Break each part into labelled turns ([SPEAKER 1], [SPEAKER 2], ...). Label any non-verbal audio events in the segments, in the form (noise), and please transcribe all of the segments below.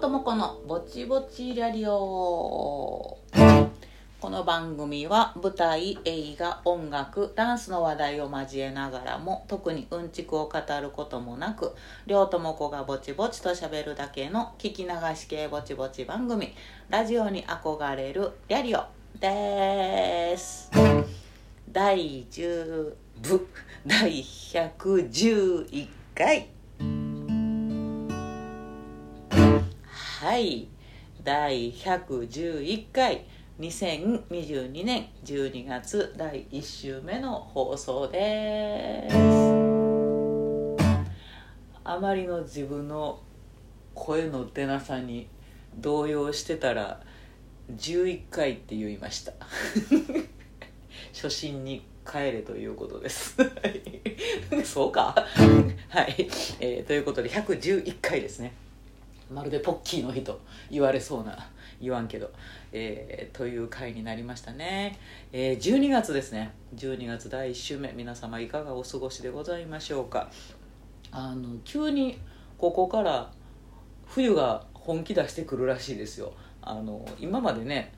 [SPEAKER 1] 友子のぼちぼちラリオ。この番組は舞台映画音楽ダンスの話題を交えながらも特にうんちくを語ることもなく両友子がぼちぼちとしゃべるだけの聞き流し系ぼちぼち番組ラジオに憧れるリャリオです。第10部第111回。はい。第111回。2022年12月第1週目の放送です。あまりの自分の声の出なさに動揺してたら11回って言いました。(laughs) 初心に帰れということです。(laughs) そうか。はい、えー、ということで111回ですね。まるでポッキーの日と言われそうな言わんけど、えー、という回になりましたね、えー、12月ですね。12月第1週目。皆様いかがお過ごしでございましょうか。あの急にここから冬が本気出してくるらしいですよ。あの今までね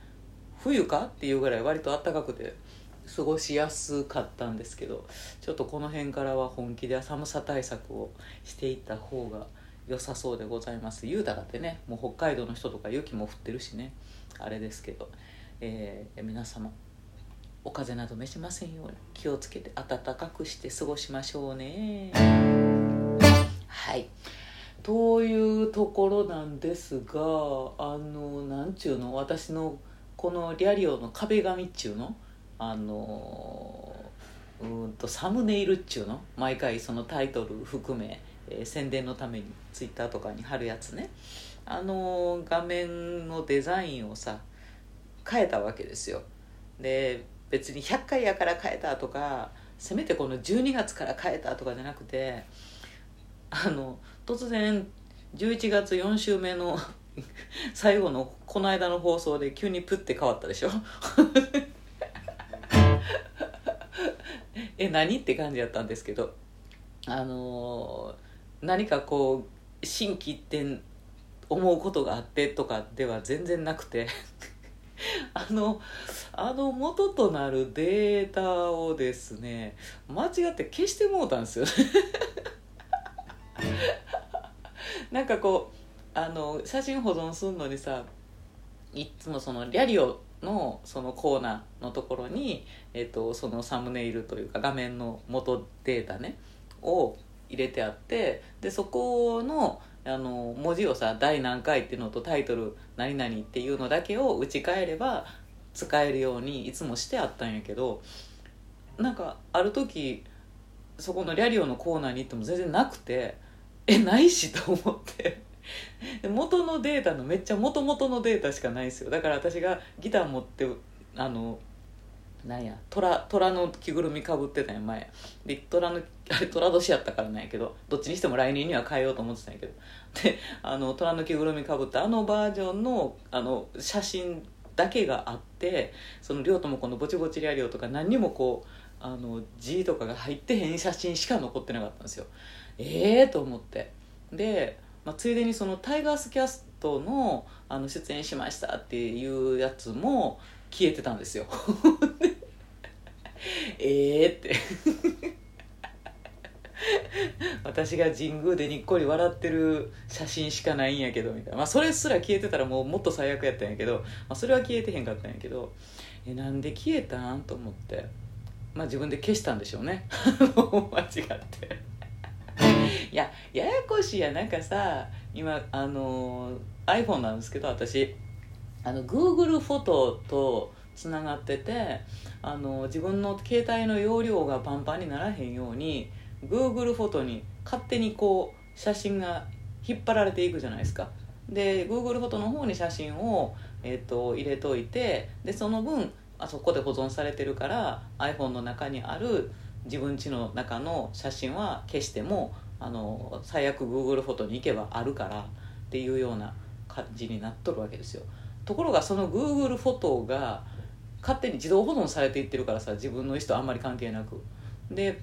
[SPEAKER 1] 冬かっていうぐらい割と暖かくて過ごしやすかったんですけどちょっとこの辺からは本気で寒さ対策をしていった方が良さそうでございます。言うたらってねもう北海道の人とか雪も降ってるしね。あれですけど、えー、皆様お風邪など召しませんように気をつけて暖かくして過ごしましょうね。はい。というところなんですがあのなんちゅうの？私のこのリャリオの壁紙っちゅうの？あのうんとサムネイルっちゅうの？毎回そのタイトル含め。えー、宣伝のためにツイッターとかに貼るやつね。あの画面のデザインをさ変えたわけですよ。で別に100回やから変えたとかせめてこの12月から変えたとかじゃなくてあの突然11月4週目の (laughs) 最後のこの間の放送で急にプッて変わったでしょ。(laughs) え何？って感じやったんですけど。あのー何かこう心機一転思うことがあってとかでは全然なくて。(laughs) あのあの元となるデータをですね間違って消してもうたんですよ。(laughs) なんかこうあの写真保存するのにさいつもそのリャリオのそのコーナーのところに、えーとそのサムネイルというか画面の元データねを入れてあってでそこのあの文字をさ「第何回」っていうのとタイトル「何々」っていうのだけを打ち替えれば使えるようにいつもしてあったんやけどなんかある時そこのリャリオのコーナーに行っても全然なくてえないしと思って。元のデータのめっちゃ元々のデータしかないですよ。だから私がギター持ってあのなんや虎虎の着ぐるみかぶってたんや前。で虎のあれ虎年やったからなんやけどどっちにしても来年には変えようと思ってたんやけど。であの虎の着ぐるみかぶったあのバージョンのあの写真だけがあってその亮ともこのぼちぼちリアリオとか何にもこうあの字とかが入ってへん写真しか残ってなかったんですよ。ええー、と思って。で、まあ、ついでにそのタイガースキャストのあの出演しましたっていうやつも消えてたんですよ。(laughs) ええって。私が神宮でにっこり笑ってる写真しかないんやけどみたいな、まあ、それすら消えてたらもうもっと最悪やったんやけど、まあ、それは消えてへんかったんやけどえなんで消えたん？と思って。まあ自分で消したんでしょうね。(laughs) 間違って。いやややこしいやなんかさ今あの iPhone なんですけど私。あの Google フォトとつながっててあの自分の携帯の容量がパンパンにならへんように Google フォトに勝手にこう写真が引っ張られていくじゃないですか。で Google フォトの方に写真を、えーと、入れといてでその分あそこで保存されてるから iPhone の中にある自分家の中の写真は消してもあの最悪 Google フォトに行けばあるからっていうような感じになっとるわけですよ。ところがその Google フォトが勝手に自動保存されていってるからさ自分の意思とあんまり関係なく。で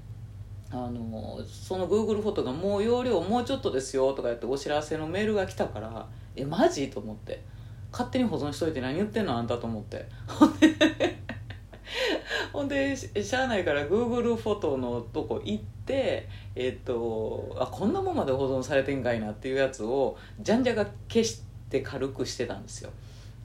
[SPEAKER 1] あのその Google フォトがもう容量もうちょっとですよとか言ってお知らせのメールが来たからえマジ？と思って。勝手に保存しといて何言ってんのあんたと思って。(laughs) ほんでしゃあないから Google フォトのとこ行ってえっ、とあこんなもんまで保存されてんかいなっていうやつをじゃんじゃが消して軽くしてたんですよ。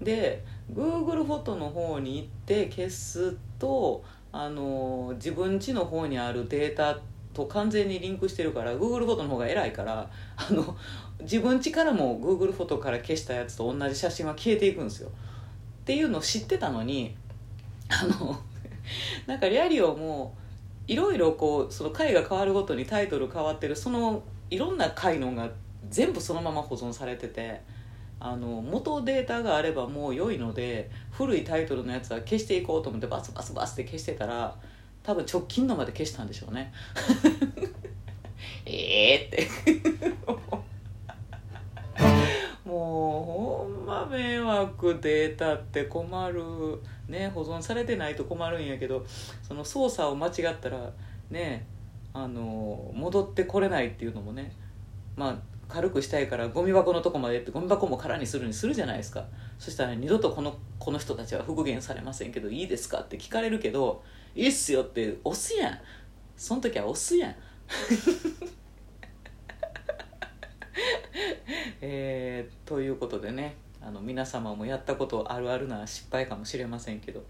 [SPEAKER 1] で Google フォトの方に行って消すとあの自分家の方にあるデータと完全にリンクしてるから Google フォトの方が偉いからあの自分家からも Google フォトから消したやつと同じ写真は消えていくんですよ。っていうのを知ってたのにあの (laughs) なんかリアリオもいろいろこうその回が変わるごとにタイトル変わってるそのいろんな回のが全部そのまま保存されててあの元データがあればもう良いので古いタイトルのやつは消していこうと思ってバスバスバスって消してたら多分直近のまで消したんでしょうね。(laughs) ええって。(laughs) もうほんま迷惑データって困る。ね保存されてないと困るんやけどその操作を間違ったらねあの戻ってこれないっていうのもね。まあ軽くしたいからゴミ箱のとこまでってゴミ箱も空にするにするじゃないですか。そしたら、ね、二度とこのこの人たちは復元されませんけどいいですかって聞かれるけどいいっすよって押すやん。その時は押すやん。(laughs) えー、ということでねあの皆様もやったことあるあるな失敗かもしれませんけど、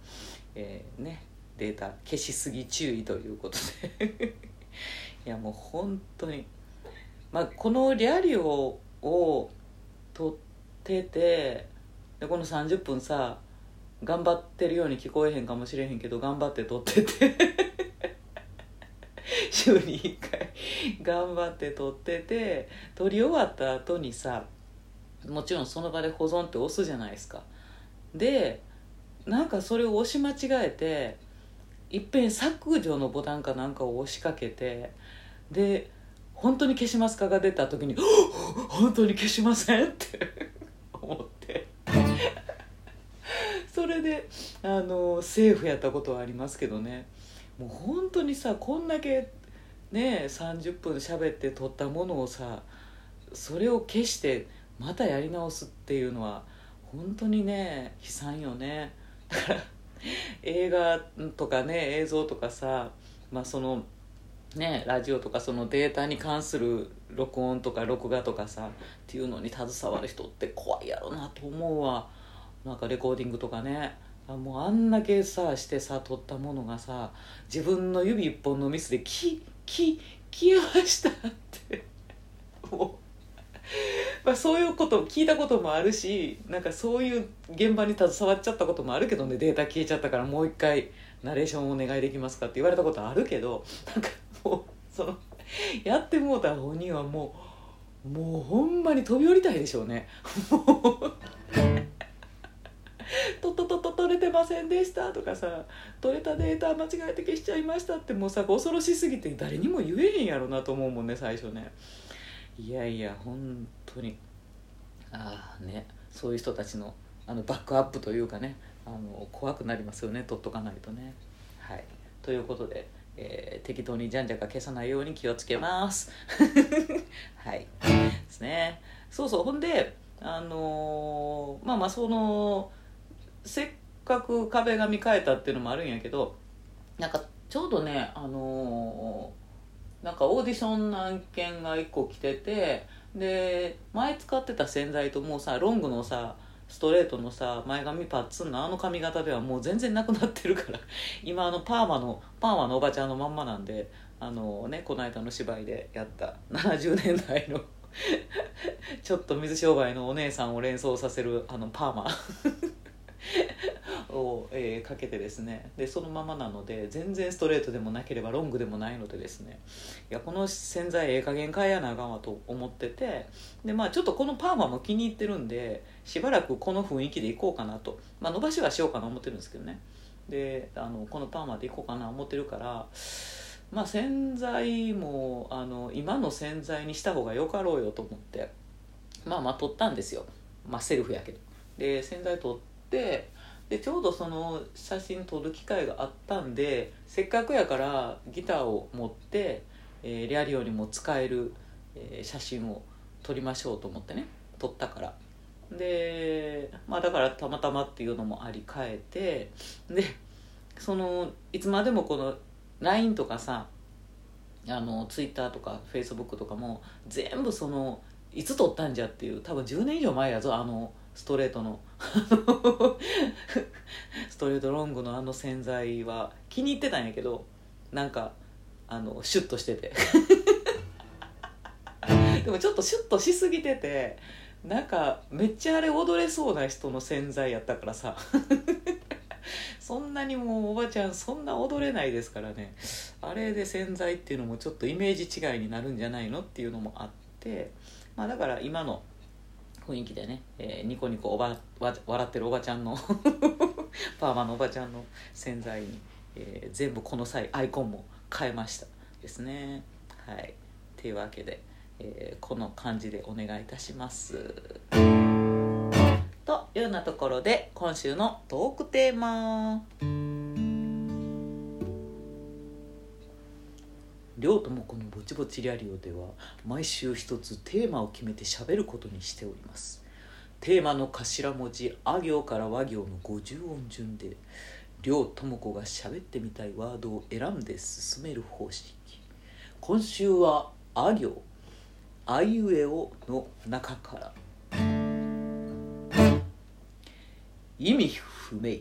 [SPEAKER 1] えー、ね、データ消しすぎ注意ということで。(laughs) いやもう本当に、まあ、このリアリオを撮っててでこの30分さ頑張ってるように聞こえへんかもしれへんけど頑張って撮ってて。(laughs) 週に1回。頑張って撮ってて撮り終わった後にさもちろんその場で保存って押すじゃないですか。でなんかそれを押し間違えていっぺん削除のボタンかなんかを押しかけてで「本当に消しますか?」が出た時に「本当に消しません」って。思って。それであのセーフやったことはありますけどね。もう本当にさこんだけね30分喋って撮ったものをさそれを消してまたやり直すっていうのは本当にね悲惨よね。だから映画とかね映像とかさまあそのねラジオとかそのデータに関する録音とか録画とかさっていうのに携わる人って怖いやろなと思うわ。なんかレコーディングとかね。もうあんだけさしてさ撮ったものがさ自分の指一本のミスで「きき消えました」って。もう。まあ、そういうこと聞いたこともあるしなんかそういう現場に携わっちゃったこともあるけどねデータ消えちゃったからもう一回ナレーションお願いできますかって言われたことあるけどなんかもうそのやってもうた本人はもうもうほんまに飛び降りたいでしょうね。もうとっととと取れてませんでしたとかさ取れたデータ間違えて消しちゃいましたってもうさ恐ろしすぎて誰にも言えへんやろなと思うもんね最初ね。いやいや本当に。ああね。そういう人たちのあのバックアップというかねあの怖くなりますよね取っとかないとね。はい。ということで、えー、適当にじゃんじゃか消さないように気をつけます。(laughs) はい。ですね。そうそう。ほんであのー、まあまあそのせっかく壁紙変えたっていうのもあるんやけどなんかちょうどねあのーなんかオーディションの案件が1個来ててで前使ってた洗剤ともうさロングのさストレートのさ前髪パッツンのあの髪型ではもう全然なくなってるから。(laughs) 今あのパーマのパーマのおばちゃんのまんまなんであのねこの間の芝居でやった。70年代の (laughs) ちょっと水商売のお姉さんを連想させるあのパーマ。(laughs) を、えー、かけてですね。でそのままなので全然ストレートでもなければロングでもないのでですね。いやこの洗剤ええ加減変えやなあかんわと思っててでまあちょっとこのパーマも気に入ってるんでしばらくこの雰囲気でいこうかなと、まあ、伸ばしはしようかな思ってるんですけどね。であのこのパーマでいこうかな思ってるからまあ洗剤もあの今の洗剤にした方がよかろうよと思ってまあまあ取ったんですよ。まあセルフやけど。で洗剤取ってでちょうどその写真撮る機会があったんでせっかくやからギターを持って、えー、リアリオにも使える、えー、写真を撮りましょうと思ってね撮ったから。でまあだからたまたまっていうのもあり変えてでそのいつまでもこの LINE とかさあの Twitter とか Facebook とかも全部そのいつ撮ったんじゃっていう多分10年以上前やぞあのストレートの。(laughs) ストレートロングのあの洗剤は気に入ってたんやけどなんかあのシュッとしてて。(laughs) でもちょっとシュッとしすぎててなんかめっちゃあれ踊れそうな人の洗剤やったからさ。(laughs) そんなにもうおばちゃんそんな踊れないですからね。あれで洗剤っていうのもちょっとイメージ違いになるんじゃないのっていうのもあって。まあだから今の雰囲気でね、えーニコニコおば笑ってるおばちゃんの (laughs) パーマのおばちゃんの洗剤に、えー全部この際アイコンも変えました。ですね。はい。っていうわけで、えーこの感じでお願いいたします。というようなところで今週のトークテーマ。両友子のぼちぼちリアリオでは毎週一つテーマを決めて喋ることにしております。テーマの頭文字あ行から和行の50音順で両友子が喋ってみたいワードを選んで進める方式。今週はあ行。あいうえおの中から。意味不明。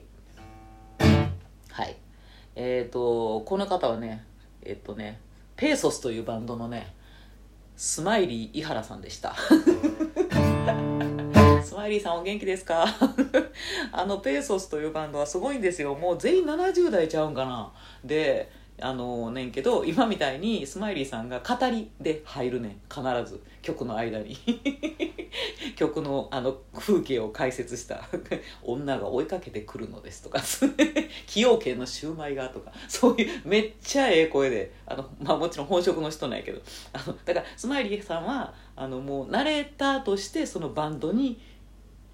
[SPEAKER 1] はい。えっ、とこの方はねえっ、とねペーソスというバンドのねスマイリー井原さんでした。(laughs) スマイリーさんお元気ですか？(laughs) あのペーソスというバンドはすごいんですよ。もう全員70代ちゃうんかな。であのねんけど今みたいにスマイリーさんが語りで入るねん必ず。曲の間に。(laughs) 曲のあの風景を解説した「(laughs) 女が追いかけてくるのです」とか「崎陽軒のシューマイが」とか。そういうめっちゃええ声で。あの、まあ、もちろん本職の人なんやけど。あのだからスマイリーさんはあのもうナレーターとしてそのバンドに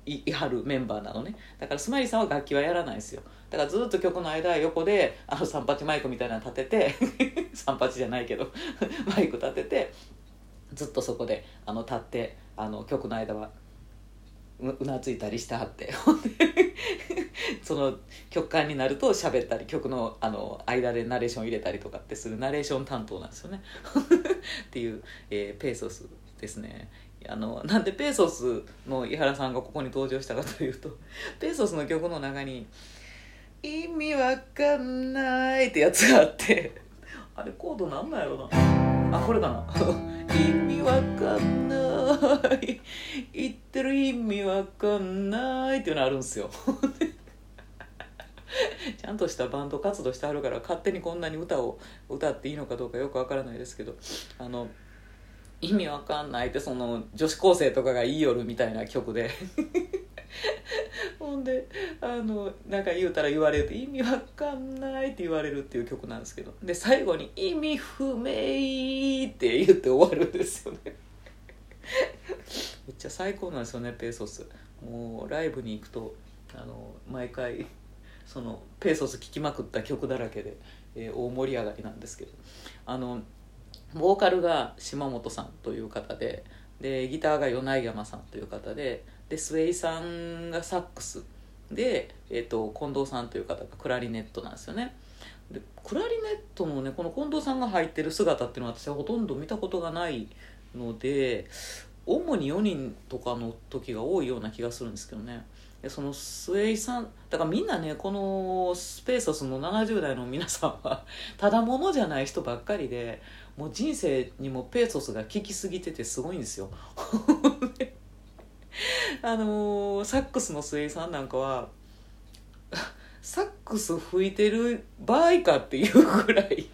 [SPEAKER 1] いいはるメンバーなのね。だからスマイリーさんは楽器はやらないですよ。だからずっと曲の間横であの三八マイクみたいなの立てて (laughs) 三八じゃないけど (laughs) マイク立ててずっとそこであの立ってあの曲の間はううなずいたりしてはって。(laughs) その曲間になると喋ったり曲のあの間でナレーション入れたりとかってするナレーション担当なんですよね。っていう、えーペーソスですね。あのなんでペーソスの井原さんがここに登場したかというとペーソスの曲の中に「意味わかんない」ってやつがあって。あれコードなんなんやろな。あこれかな。(laughs) 意味わかんない。言ってる意味わかんないっていうのあるんですよ。(laughs) ちゃんとしたバンド活動してはるから勝手にこんなに歌を歌っていいのかどうかよくわからないですけど。あの意味わかんないってその女子高生とかが言いよるみたいな曲で。ほ (laughs) んであのなんか言うたら言われる意味わかんないって言われるっていう曲なんですけど。で最後に「意味不明」って言って終わるんですよね。めっちゃ最高なんですよねペーソス。もうライブに行くとあの毎回そのペーソス聴きまくった曲だらけで、えー大盛り上がりなんですけど。あのボーカルが島本さんという方ででギターが米山さんという方ででスウェイさんがサックスで、えー、と近藤さんという方がクラリネットなんですよね。でクラリネットのねこの近藤さんが入ってる姿っていうのは私はほとんど見たことがないので主に4人とかの時が多いような気がするんですけどね。でそのスウェイさんだからみんなねこのスペーソスの70代の皆さんはただものじゃない人ばっかりでもう人生にもペーソスが効きすぎててすごいんですよ。(laughs) あのーサックスのスウェイさんなんかはサックス吹いてる場合かっていうぐらい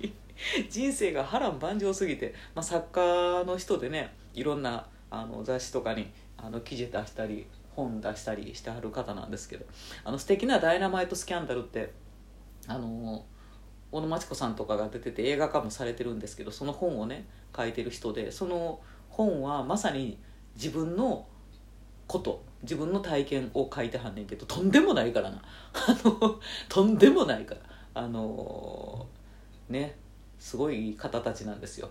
[SPEAKER 1] 人生が波乱万丈すぎて、まあ、作家の人でねいろんなあの雑誌とかにあの記事出したり本出したりしてはる方なんですけどあの素敵な「ダイナマイトスキャンダル」ってあの小野真知子さんとかが出てて映画化もされてるんですけどその本をね書いてる人でその本はまさに自分のこと自分の体験を書いてはんねんけどとんでもないからな。(laughs) あのとんでもないから。あのねすごい方たちなんですよ。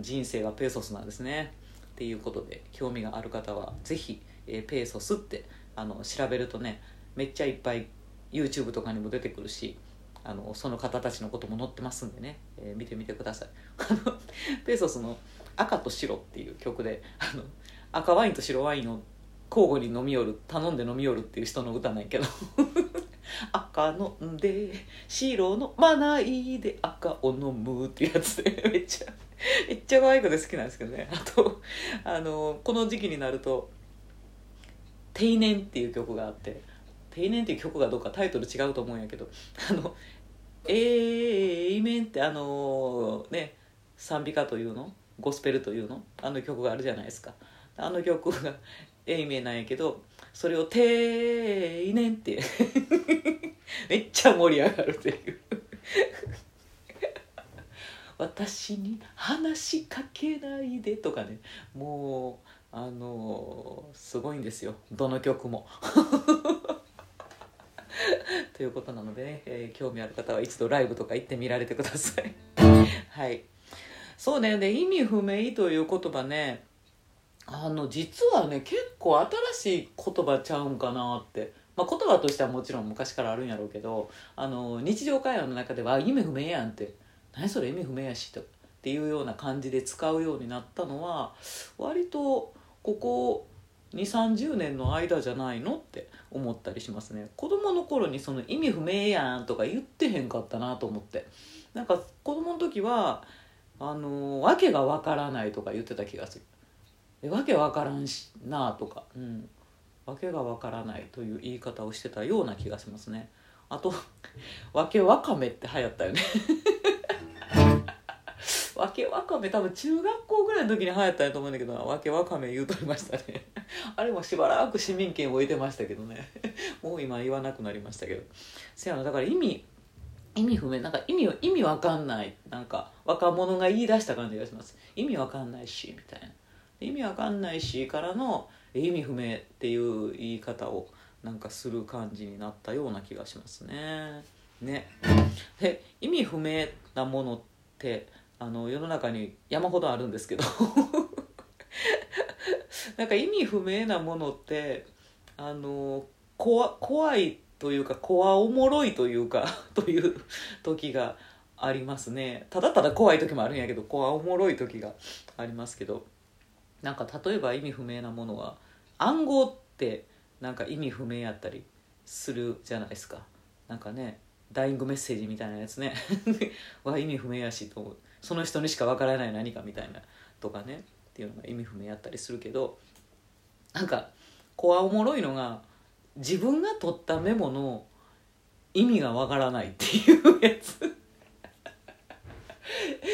[SPEAKER 1] 人生がペーソスなんですね。っていうことで興味がある方はぜひえーペーソスってあの調べるとねめっちゃいっぱい YouTube とかにも出てくるしあのその方たちのことも載ってますんでね、えー見てみてください。(laughs) ペーソスの「赤と白」っていう曲であの赤ワインと白ワインを交互に飲み寄る頼んで飲み寄るっていう人の歌なんやけど。(laughs) 赤飲んで白飲まないで赤を飲むっていうやつで。(laughs) めっちゃめっちゃ可愛くて好きなんですけどね。あとあのこの時期になると「定年」っていう曲があって「定年」っていう曲がどうかタイトル違うと思うんやけどあの「えいめん」ってあのね賛美歌というの？ゴスペルというの？あの曲があるじゃないですか。あの曲が「えいめん」なんやけどそれを「定年」って (laughs) めっちゃ盛り上がるっていう。(laughs) 私に話しかけないでとかね。もうあのすごいんですよ。どの曲も。(laughs) ということなのでね、えー興味ある方は一度ライブとか行ってみられてください。はい。そうね。で意味不明という言葉ね。あの実はね結構新しい言葉ちゃうんかなって、まあ、言葉としてはもちろん昔からあるんやろうけどあの日常会話の中では「意味不明やん」って「何それ意味不明やし」と。っていうような感じで使うようになったのは割とここ2 3 0年の間じゃないのって思ったりしますね。子供の頃にその「意味不明やん」とか言ってへんかったなと思って。なんか子供の時はあのわけがわからないとか言ってた気がする。わけわからんしなあとか、うん、わけがわからないという言い方をしてたような気がしますね。あとわけわかめって流行ったよね。(laughs) わけわかめ多分中学校ぐらいの時に流行ったんやと思うんだけどわけわかめ言うとりましたね。あれもしばらく市民権を置いてましたけどね。もう今言わなくなりましたけど。せやなだから意味意味不明なんか意味意味わかんないなんか若者が言い出した感じがします。意味わかんないしみたいな。意味わかんないしからの意味不明っていう言い方をなんかする感じになったような気がしますね。ね。で意味不明なものってあの世の中に山ほどあるんですけど。(laughs) なんか意味不明なものってあの怖怖いというか怖おもろいというか (laughs) という時がありますね。ただただ怖い時もあるんやけど怖おもろい時がありますけど。なんか例えば意味不明なものは暗号ってなんか意味不明やったりするじゃないですか。なんかねダイイングメッセージみたいなやつね。(laughs) は意味不明やしと思う。その人にしかわからない何かみたいなとかね。っていうのが意味不明やったりするけどなんか怖おもろいのが自分が取ったメモの意味がわからないっていうやつ。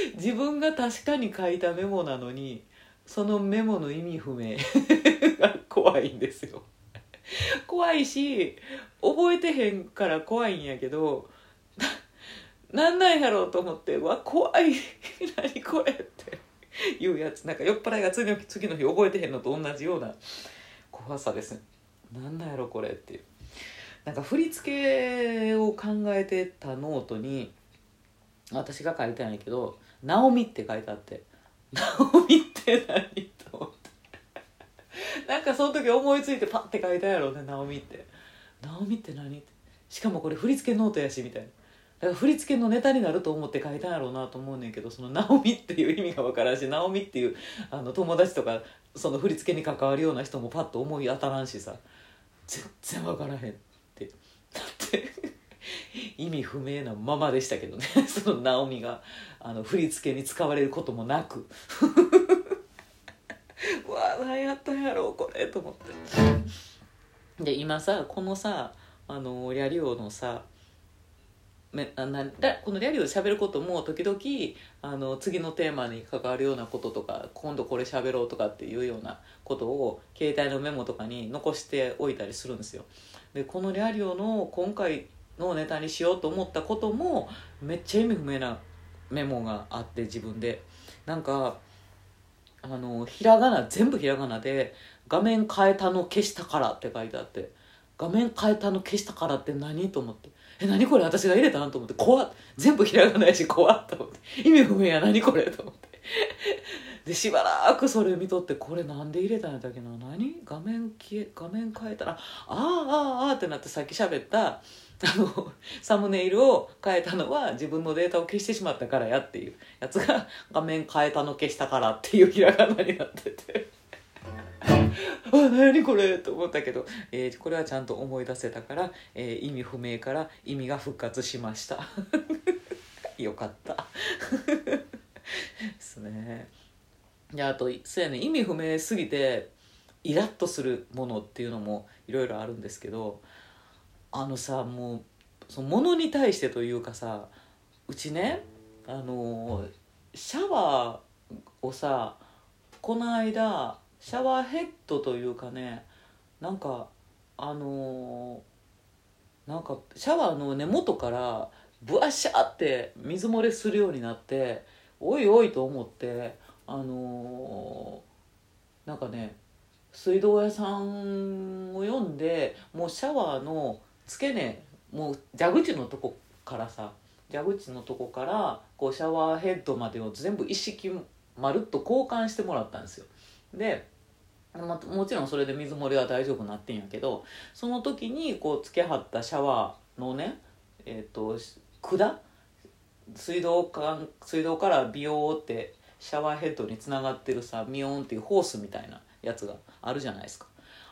[SPEAKER 1] (laughs) 自分が確かに書いたメモなのにそのメモの意味不明 (laughs) が怖いんですよ。怖いし覚えてへんから怖いんやけどななんなんやろうと思って「わ怖い (laughs) 何これ」っていうやつ。なんか酔っ払いが次の日次の日覚えてへんのと同じような怖さです。なんなんやろこれっていう。なんか振り付けを考えてたノートに私が書いたんやけど「ナオミ」って書いてあって「ナオミって何?」と思ってなんかその時思いついてパッて書いたやろうね「ナオミ」って「ナオミって何?」って。しかもこれ振り付けノートやしみたいな。だから振り付けのネタになると思って書いたんやろうなと思うねんけどその「ナオミ」っていう意味が分からんし「ナオミ」っていうあの友達とかその振り付けに関わるような人もパッと思い当たらんしさ。全然分からへんって。だって意味不明なままでしたけどね。(laughs) そのナオミがあの振り付けに使われることもなく。(laughs) 何やったんやろうこれと思って。で今さこのさあのリャリオのさめあなこのリャリオで喋ることも時々あの次のテーマに関わるようなこととか今度これ喋ろうとかっていうようなことを携帯のメモとかに残しておいたりするんですよ。でこのリャリオの今回のネタにしようと思ったこともめっちゃ意味不明なメモがあって自分で。なんかあのひらがな全部ひらがなで「画面変えたの消したから」って書いてあって「画面変えたの消したからって何?」と思って「え何これ私が入れたん?」と思って怖っ全部ひらがなやし怖っと思って意味不明や何これと思ってでしばらくそれ見とってこれなんで入れたんやったっけな何？画面消え画面変えたらあああああってなってさっき喋ったあのサムネイルを変えたのは自分のデータを消してしまったからやっていう。やつが画面変えたの消したからっていうひらがなになってて。あ何これと思ったけど、えーこれはちゃんと思い出せたから、えー意味不明から意味が復活しました。(laughs) よかった。ですね。であとそうやね。意味不明すぎてイラッとするものっていうのもいろいろあるんですけどあのさもうそのものに対してというかさうちねあのシャワーをさこの間シャワーヘッドというかねなんかあのなんかシャワーの根元からブワシャって水漏れするようになっておいおいと思ってあのなんかね水道屋さんを呼んでもうシャワーの付け根もう蛇口のとこからさ蛇口のとこからこうシャワーヘッドまでを全部一式まるっと交換してもらったんですよ。でまもちろんそれで水漏れは大丈夫になってんやけどその時にこうつけはったシャワーのねえっ、と管？水道管水道からビヨーってシャワーヘッドにつながってるさミヨーンっていうホースみたいなやつがあるじゃないですか。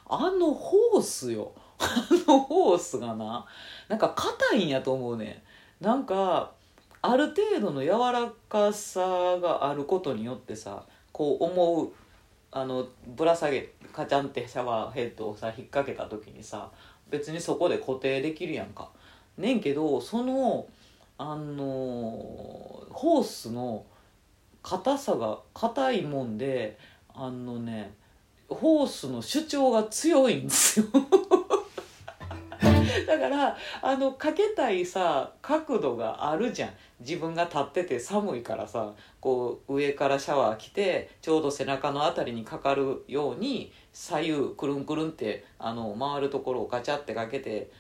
[SPEAKER 1] あのホースよ。あのホースがななんか硬いんやと思うねなんかある程度の柔らかさがあることによってさこう思うあのぶら下げカチャンってシャワーヘッドをさ引っ掛けた時にさ別にそこで固定できるやんか。ねんけどそのあのホースの硬さが硬いもんであのねホースの主張が強いんですよ。(laughs) だからあのかけたいさ角度があるじゃん自分が立ってて寒いからさこう上からシャワー来てちょうど背中のあたりにかかるように左右くるんくるんってあの回るところをガチャってかけて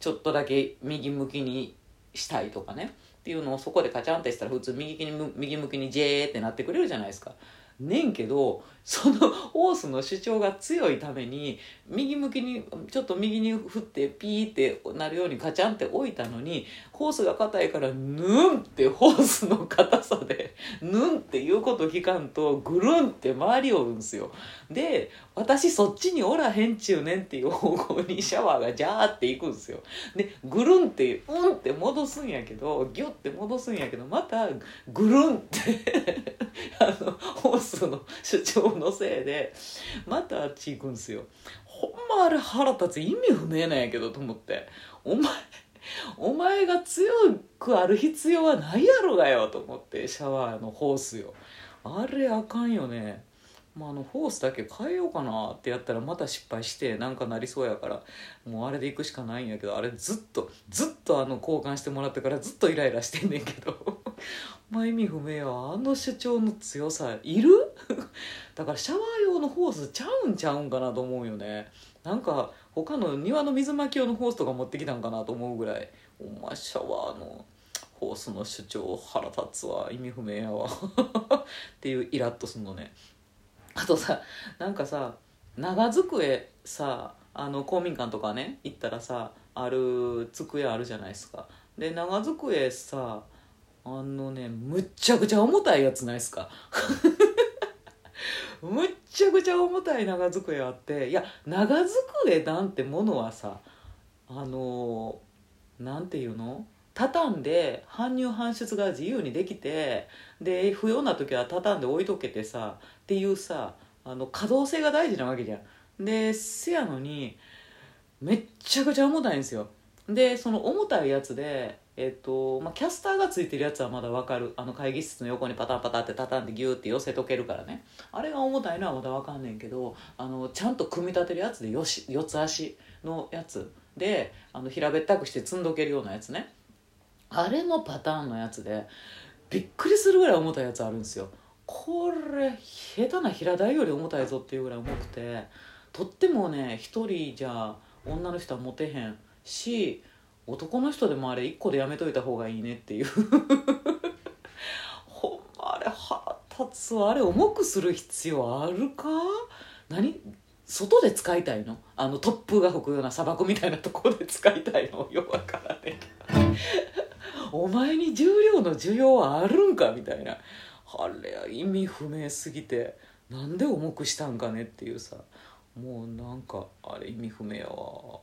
[SPEAKER 1] ちょっとだけ右向きにしたいとかねっていうのをそこでカチャンってしたら普通右に右向きにジェーってなってくれるじゃないですか。ねんけどそのホースの主張が強いために右向きにちょっと右に振ってピーってなるようにカチャンって置いたのにホースが硬いからヌンってホースの硬さでヌンっていうこと聞かんとぐるんって回りおるんすよ。で私そっちにおらへんちゅうねんっていう方向にシャワーがジャーっていくんすよ。でぐるんってうんって戻すんやけどギュッて戻すんやけどまたぐるんって (laughs) あのホースの主張のせいでまたあっち行くんすよ。ほんまあれ腹立つ意味不明なんやけどと思って。お前お前が強くある必要はないやろがよと思ってシャワーのホースよ。あれあかんよね。まあ、あのホースだけ変えようかなってやったらまた失敗してなんかなりそうやからもうあれで行くしかないんやけどあれずっとずっとあの交換してもらってからずっとイライラしてんねんけど。まあ意味不明はあの主張の強さいる？(laughs) だからシャワー用のホースちゃうんちゃうんかなと思うよね。なんか他の庭の水まき用のホースとか持ってきたんかなと思うぐらい。お前シャワーのホースの主張腹立つわ意味不明やわ。(laughs) っていうイラッとすんのね。あとさなんかさ長机さあの公民館とかね行ったらさある机あるじゃないですか。で長机さあのねむっちゃくちゃ重たいやつないですか？(laughs) むっちゃくちゃ重たい長机あっていや長机なんてものはさあのなんていうの？畳んで搬入搬出が自由にできてで不要な時は畳んで置いとけてさっていうさあの可動性が大事なわけじゃん。でせやのにめっちゃくちゃ重たいんですよ。でその重たいやつでえっとまあ、キャスターがついてるやつはまだわかる。あの会議室の横にパタンパタンって畳んでギューって寄せとけるからね。あれが重たいのはまだわかんねんけどあのちゃんと組み立てるやつでよし四つ足のやつであの平べったくして積んどけるようなやつね。あれのパターンのやつでびっくりするぐらい重たいやつあるんですよ。これ下手な平台より重たいぞっていうぐらい重くてとってもね一人じゃ女の人は持てへんし男の人でもあれ1個でやめといた方がいいねっていう。(laughs) ほんまあれ腹立つあれ重くする必要あるか？何？外で使いたいの？あの突風が吹くような砂漠みたいなところで使いたいの？(laughs) よわからねえ。お前に重量の需要はあるんか？みたいな。あれは意味不明すぎて。なんで重くしたんかねっていうさ。もうなんかあれ意味不明やわ。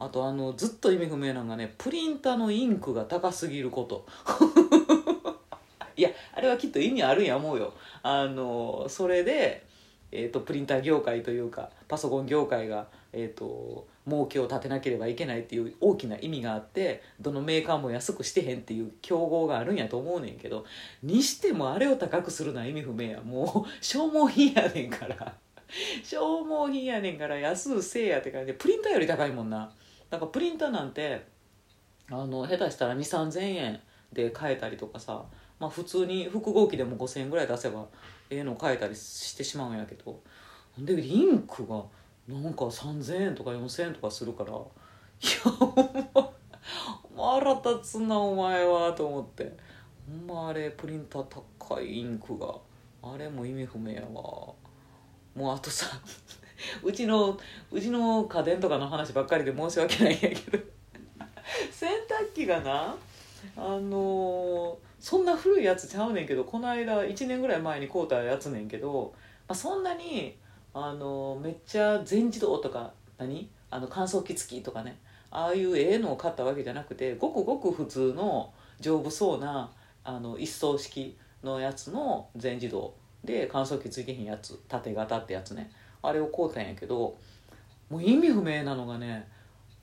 [SPEAKER 1] あとあのずっと意味不明なのがねプリンターのインクが高すぎること。(laughs) いやあれはきっと意味あるんや思うよ。あのそれで、えーと、プリンター業界というかパソコン業界が、えーと、儲けを立てなければいけないっていう大きな意味があってどのメーカーも安くしてへんっていう競合があるんやと思うねんけどにしてもあれを高くするのは意味不明や。もう消耗品やねんから。消耗品やねんから安うせえやって感じでプリンターより高いもんな。だからプリンターなんてあの下手したら2 3 0 0 0円で買えたりとかさまあ普通に複合機でも5,000円ぐらい出せばええの買えたりしてしまうんやけどでインクがなんか3,000円とか4,000円とかするからいやほんま腹立つなお前はと思って。ほんまあれプリンター高いインクがあれも意味不明やわ。もうあとさ (laughs) うちのうちの家電とかの話ばっかりで申し訳ないんやけど。(laughs) 洗濯機がなあのーそんな古いやつちゃうねんけどこの間1年ぐらい前に買うたやつねんけど、まあ、そんなにあのめっちゃ全自動とか何？あの乾燥機付きとかね。ああいうええのを買ったわけじゃなくてごくごく普通の丈夫そうなあの一層式のやつの全自動で乾燥機ついてへんやつ縦型ってやつね。あれを買うたんやけどもう意味不明なのがね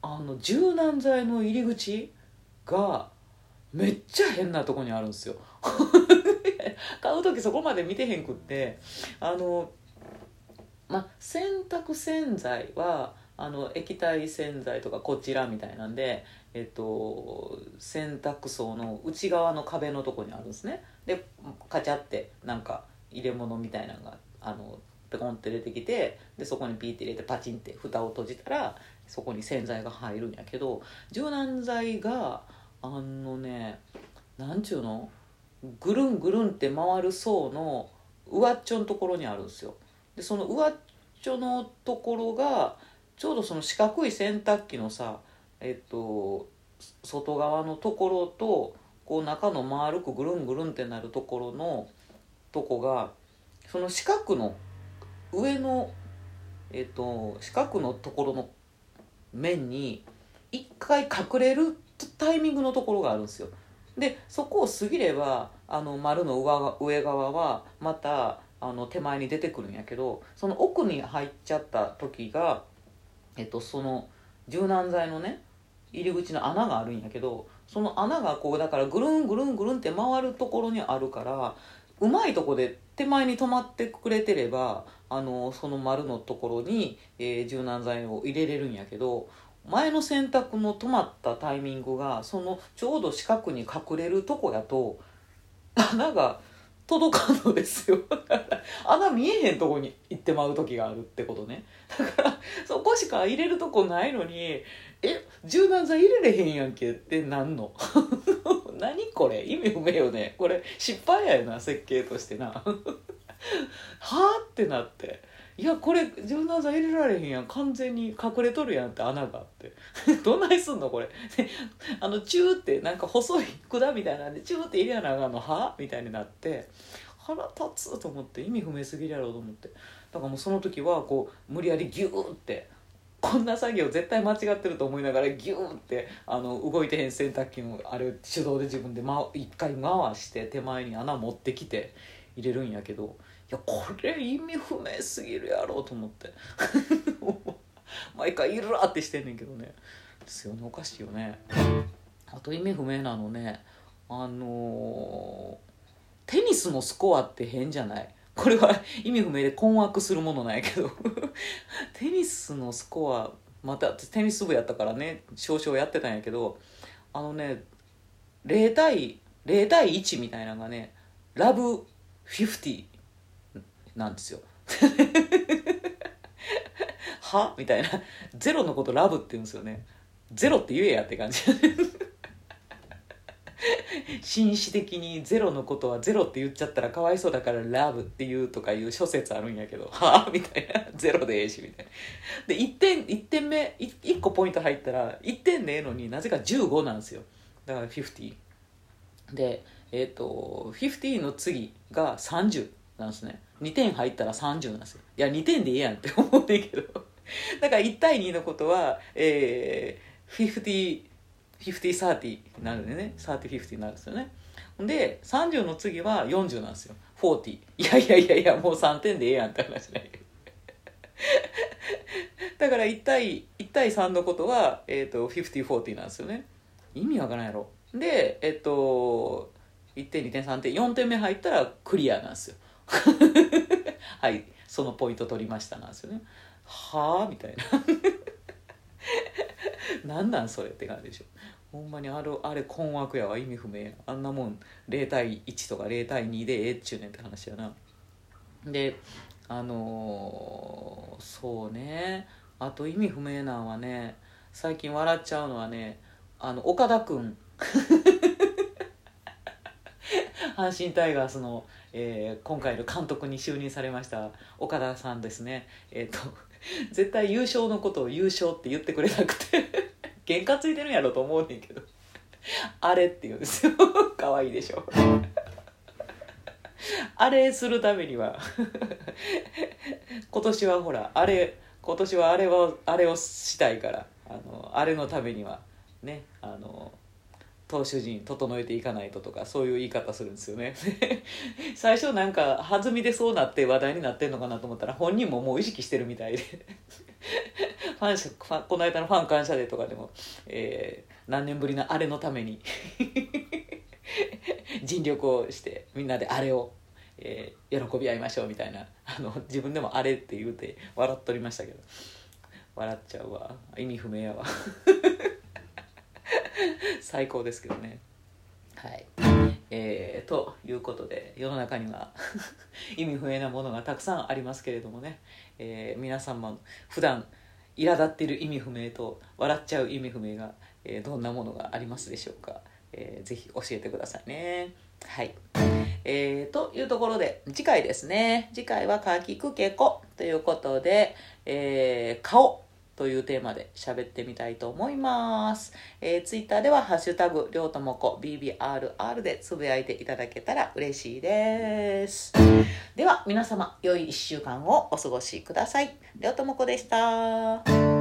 [SPEAKER 1] あの柔軟剤の入り口がめっちゃ変なとこにあるんですよ。(laughs) 買う時そこまで見てへんくってあのま洗濯洗剤はあの液体洗剤とかこちらみたいなんで、えっと、洗濯槽の内側の壁のとこにあるんですね。でカチャってなんか入れ物みたいなのがあのペコンって出てきてでそこにピーって入れてパチンって蓋を閉じたらそこに洗剤が入るんやけど柔軟剤があのねなんちゅうのぐるんぐるんって回る層の上っちょのところにあるんですよ。でその上っちょのところがちょうどその四角い洗濯機のさえっと外側のところとこう中の丸くぐるんぐるんってなるところのとこがその四角の上のえっと四角のところの面に一回隠れるタイミングのところがあるんですよ。でそこを過ぎればあの丸の上側はまたあの手前に出てくるんやけどその奥に入っちゃった時が、えっと、その柔軟剤のね入り口の穴があるんやけどその穴がこうだからぐるんぐるんぐるんって回るところにあるからうまいとこで手前に止まってくれてればあのその丸のところに、えー、柔軟剤を入れれるんやけど前の洗濯の止まったタイミングがそのちょうど四角に隠れるとこやと穴が届かんのですよ。(laughs) 穴見えへんとこに行ってまう時があるってことね。だからそこしか入れるとこないのにえ柔軟剤入れれへんやんけってなんの？(laughs) 何これ？意味不明よね。これ失敗やよな設計としてな。(laughs) はあってなって。いやこれ柔軟剤入れられへんやん。完全に隠れとるやんって穴があって。(laughs) どないすんのこれ？(laughs) あのチューってなんか細い管みたいなんでチューって入れやなあの。はみたいになって。腹立つと思って。意味不明すぎるやろうと思って。だからもうその時はこう無理やりギューってこんな作業絶対間違ってると思いながらギューってあの動いてへん洗濯機のあれ手動で自分で一回回して手前に穴持ってきて入れるんやけどいやこれ意味不明すぎるやろと思って。(laughs) 毎回「いるら!」ってしてんねんけどね。ですよねおかしいよね。あと意味不明なのねあのー、テニスのスコアって変じゃない？これは意味不明で困惑するものなんやけど。テニスのスコアまたテニス部やったからね少々やってたんやけどあのね0対0対1みたいなのがねラブ50なんですよ。(laughs) は？みたいな。ゼロのことラブって言うんですよね。ゼロって言えやって感じ。紳士的にゼロのことはゼロって言っちゃったらかわいそうだからラブっていうとかいう諸説あるんやけど (laughs) はあ？みたいな。ゼロでええしみたいな。で1点 ,1 点目 1, 個ポイント入ったら1点でええのになぜか15なんですよ。だから50でえっ、ー、と50の次が30なんですね。2点入ったら30なんですよ。いや2点でええやんって思うねんけど。(laughs) だから1対2のことはえー、50 5030になるんでね3050になるんですよね。で30の次は40なんですよ。40いやいやいやいやもう3点でええやんって話ない (laughs) だから1対 ,1 対3のことは、えーと、5040なんですよね。意味わからんやろ。でえっ、ー、と1点2点3点4点目入ったらクリアなんですよ。(laughs) はいそのポイント取りましたなんですよね。はあ？みたいな。(laughs) 何なんそれって感じでしょ。ほんまにあれあれ困惑やわ。意味不明あんなもん0対1とか0対2でええっちゅうねんって話やな。であのー、そうね。あと意味不明なんはね最近笑っちゃうのはねあの岡田君 (laughs) 阪神タイガースの、えー、今回の監督に就任されました岡田さんですね。えっ、ー、と絶対優勝のことを優勝って言ってくれなくて。原価ついてるんやろと思うねんけど。(laughs) あれって言うんですよ。(laughs) 可愛いでしょ。(laughs) あれするためには。今年はほらあれ今年はあれをあれをしたいから。あのあれのためには。ね。あの投手陣整えていかないととかそういう言い方するんですよね。(laughs) 最初なんか弾みでそうなって話題になってんのかなと思ったら本人ももう意識してるみたいで。(laughs) ファンこの間のファン感謝デーとかでも、えー、何年ぶりのあれのために。(laughs) 尽力をしてみんなであれを、えー、喜び合いましょうみたいな。あの自分でもあれって言うて笑っとりましたけど。笑っちゃうわ。意味不明やわ。(laughs) 最高ですけどね。はい。えー、ということで世の中には (laughs) 意味不明なものがたくさんありますけれどもね、えー、皆さんも普段苛立っている意味不明と笑っちゃう意味不明が、えー、どんなものがありますでしょうか、えー、ぜひ教えてくださいね。はい。えー、というところで次回ですね。次回は「かきくけこ」ということで、えー、顔。というテーマで喋ってみたいと思います。えー、ツイッターでは、ハッシュタグ、りょうともこ BBRR でつぶやいていただけたら嬉しいです。では、皆様、良い1週間をお過ごしください。りょうともこでした。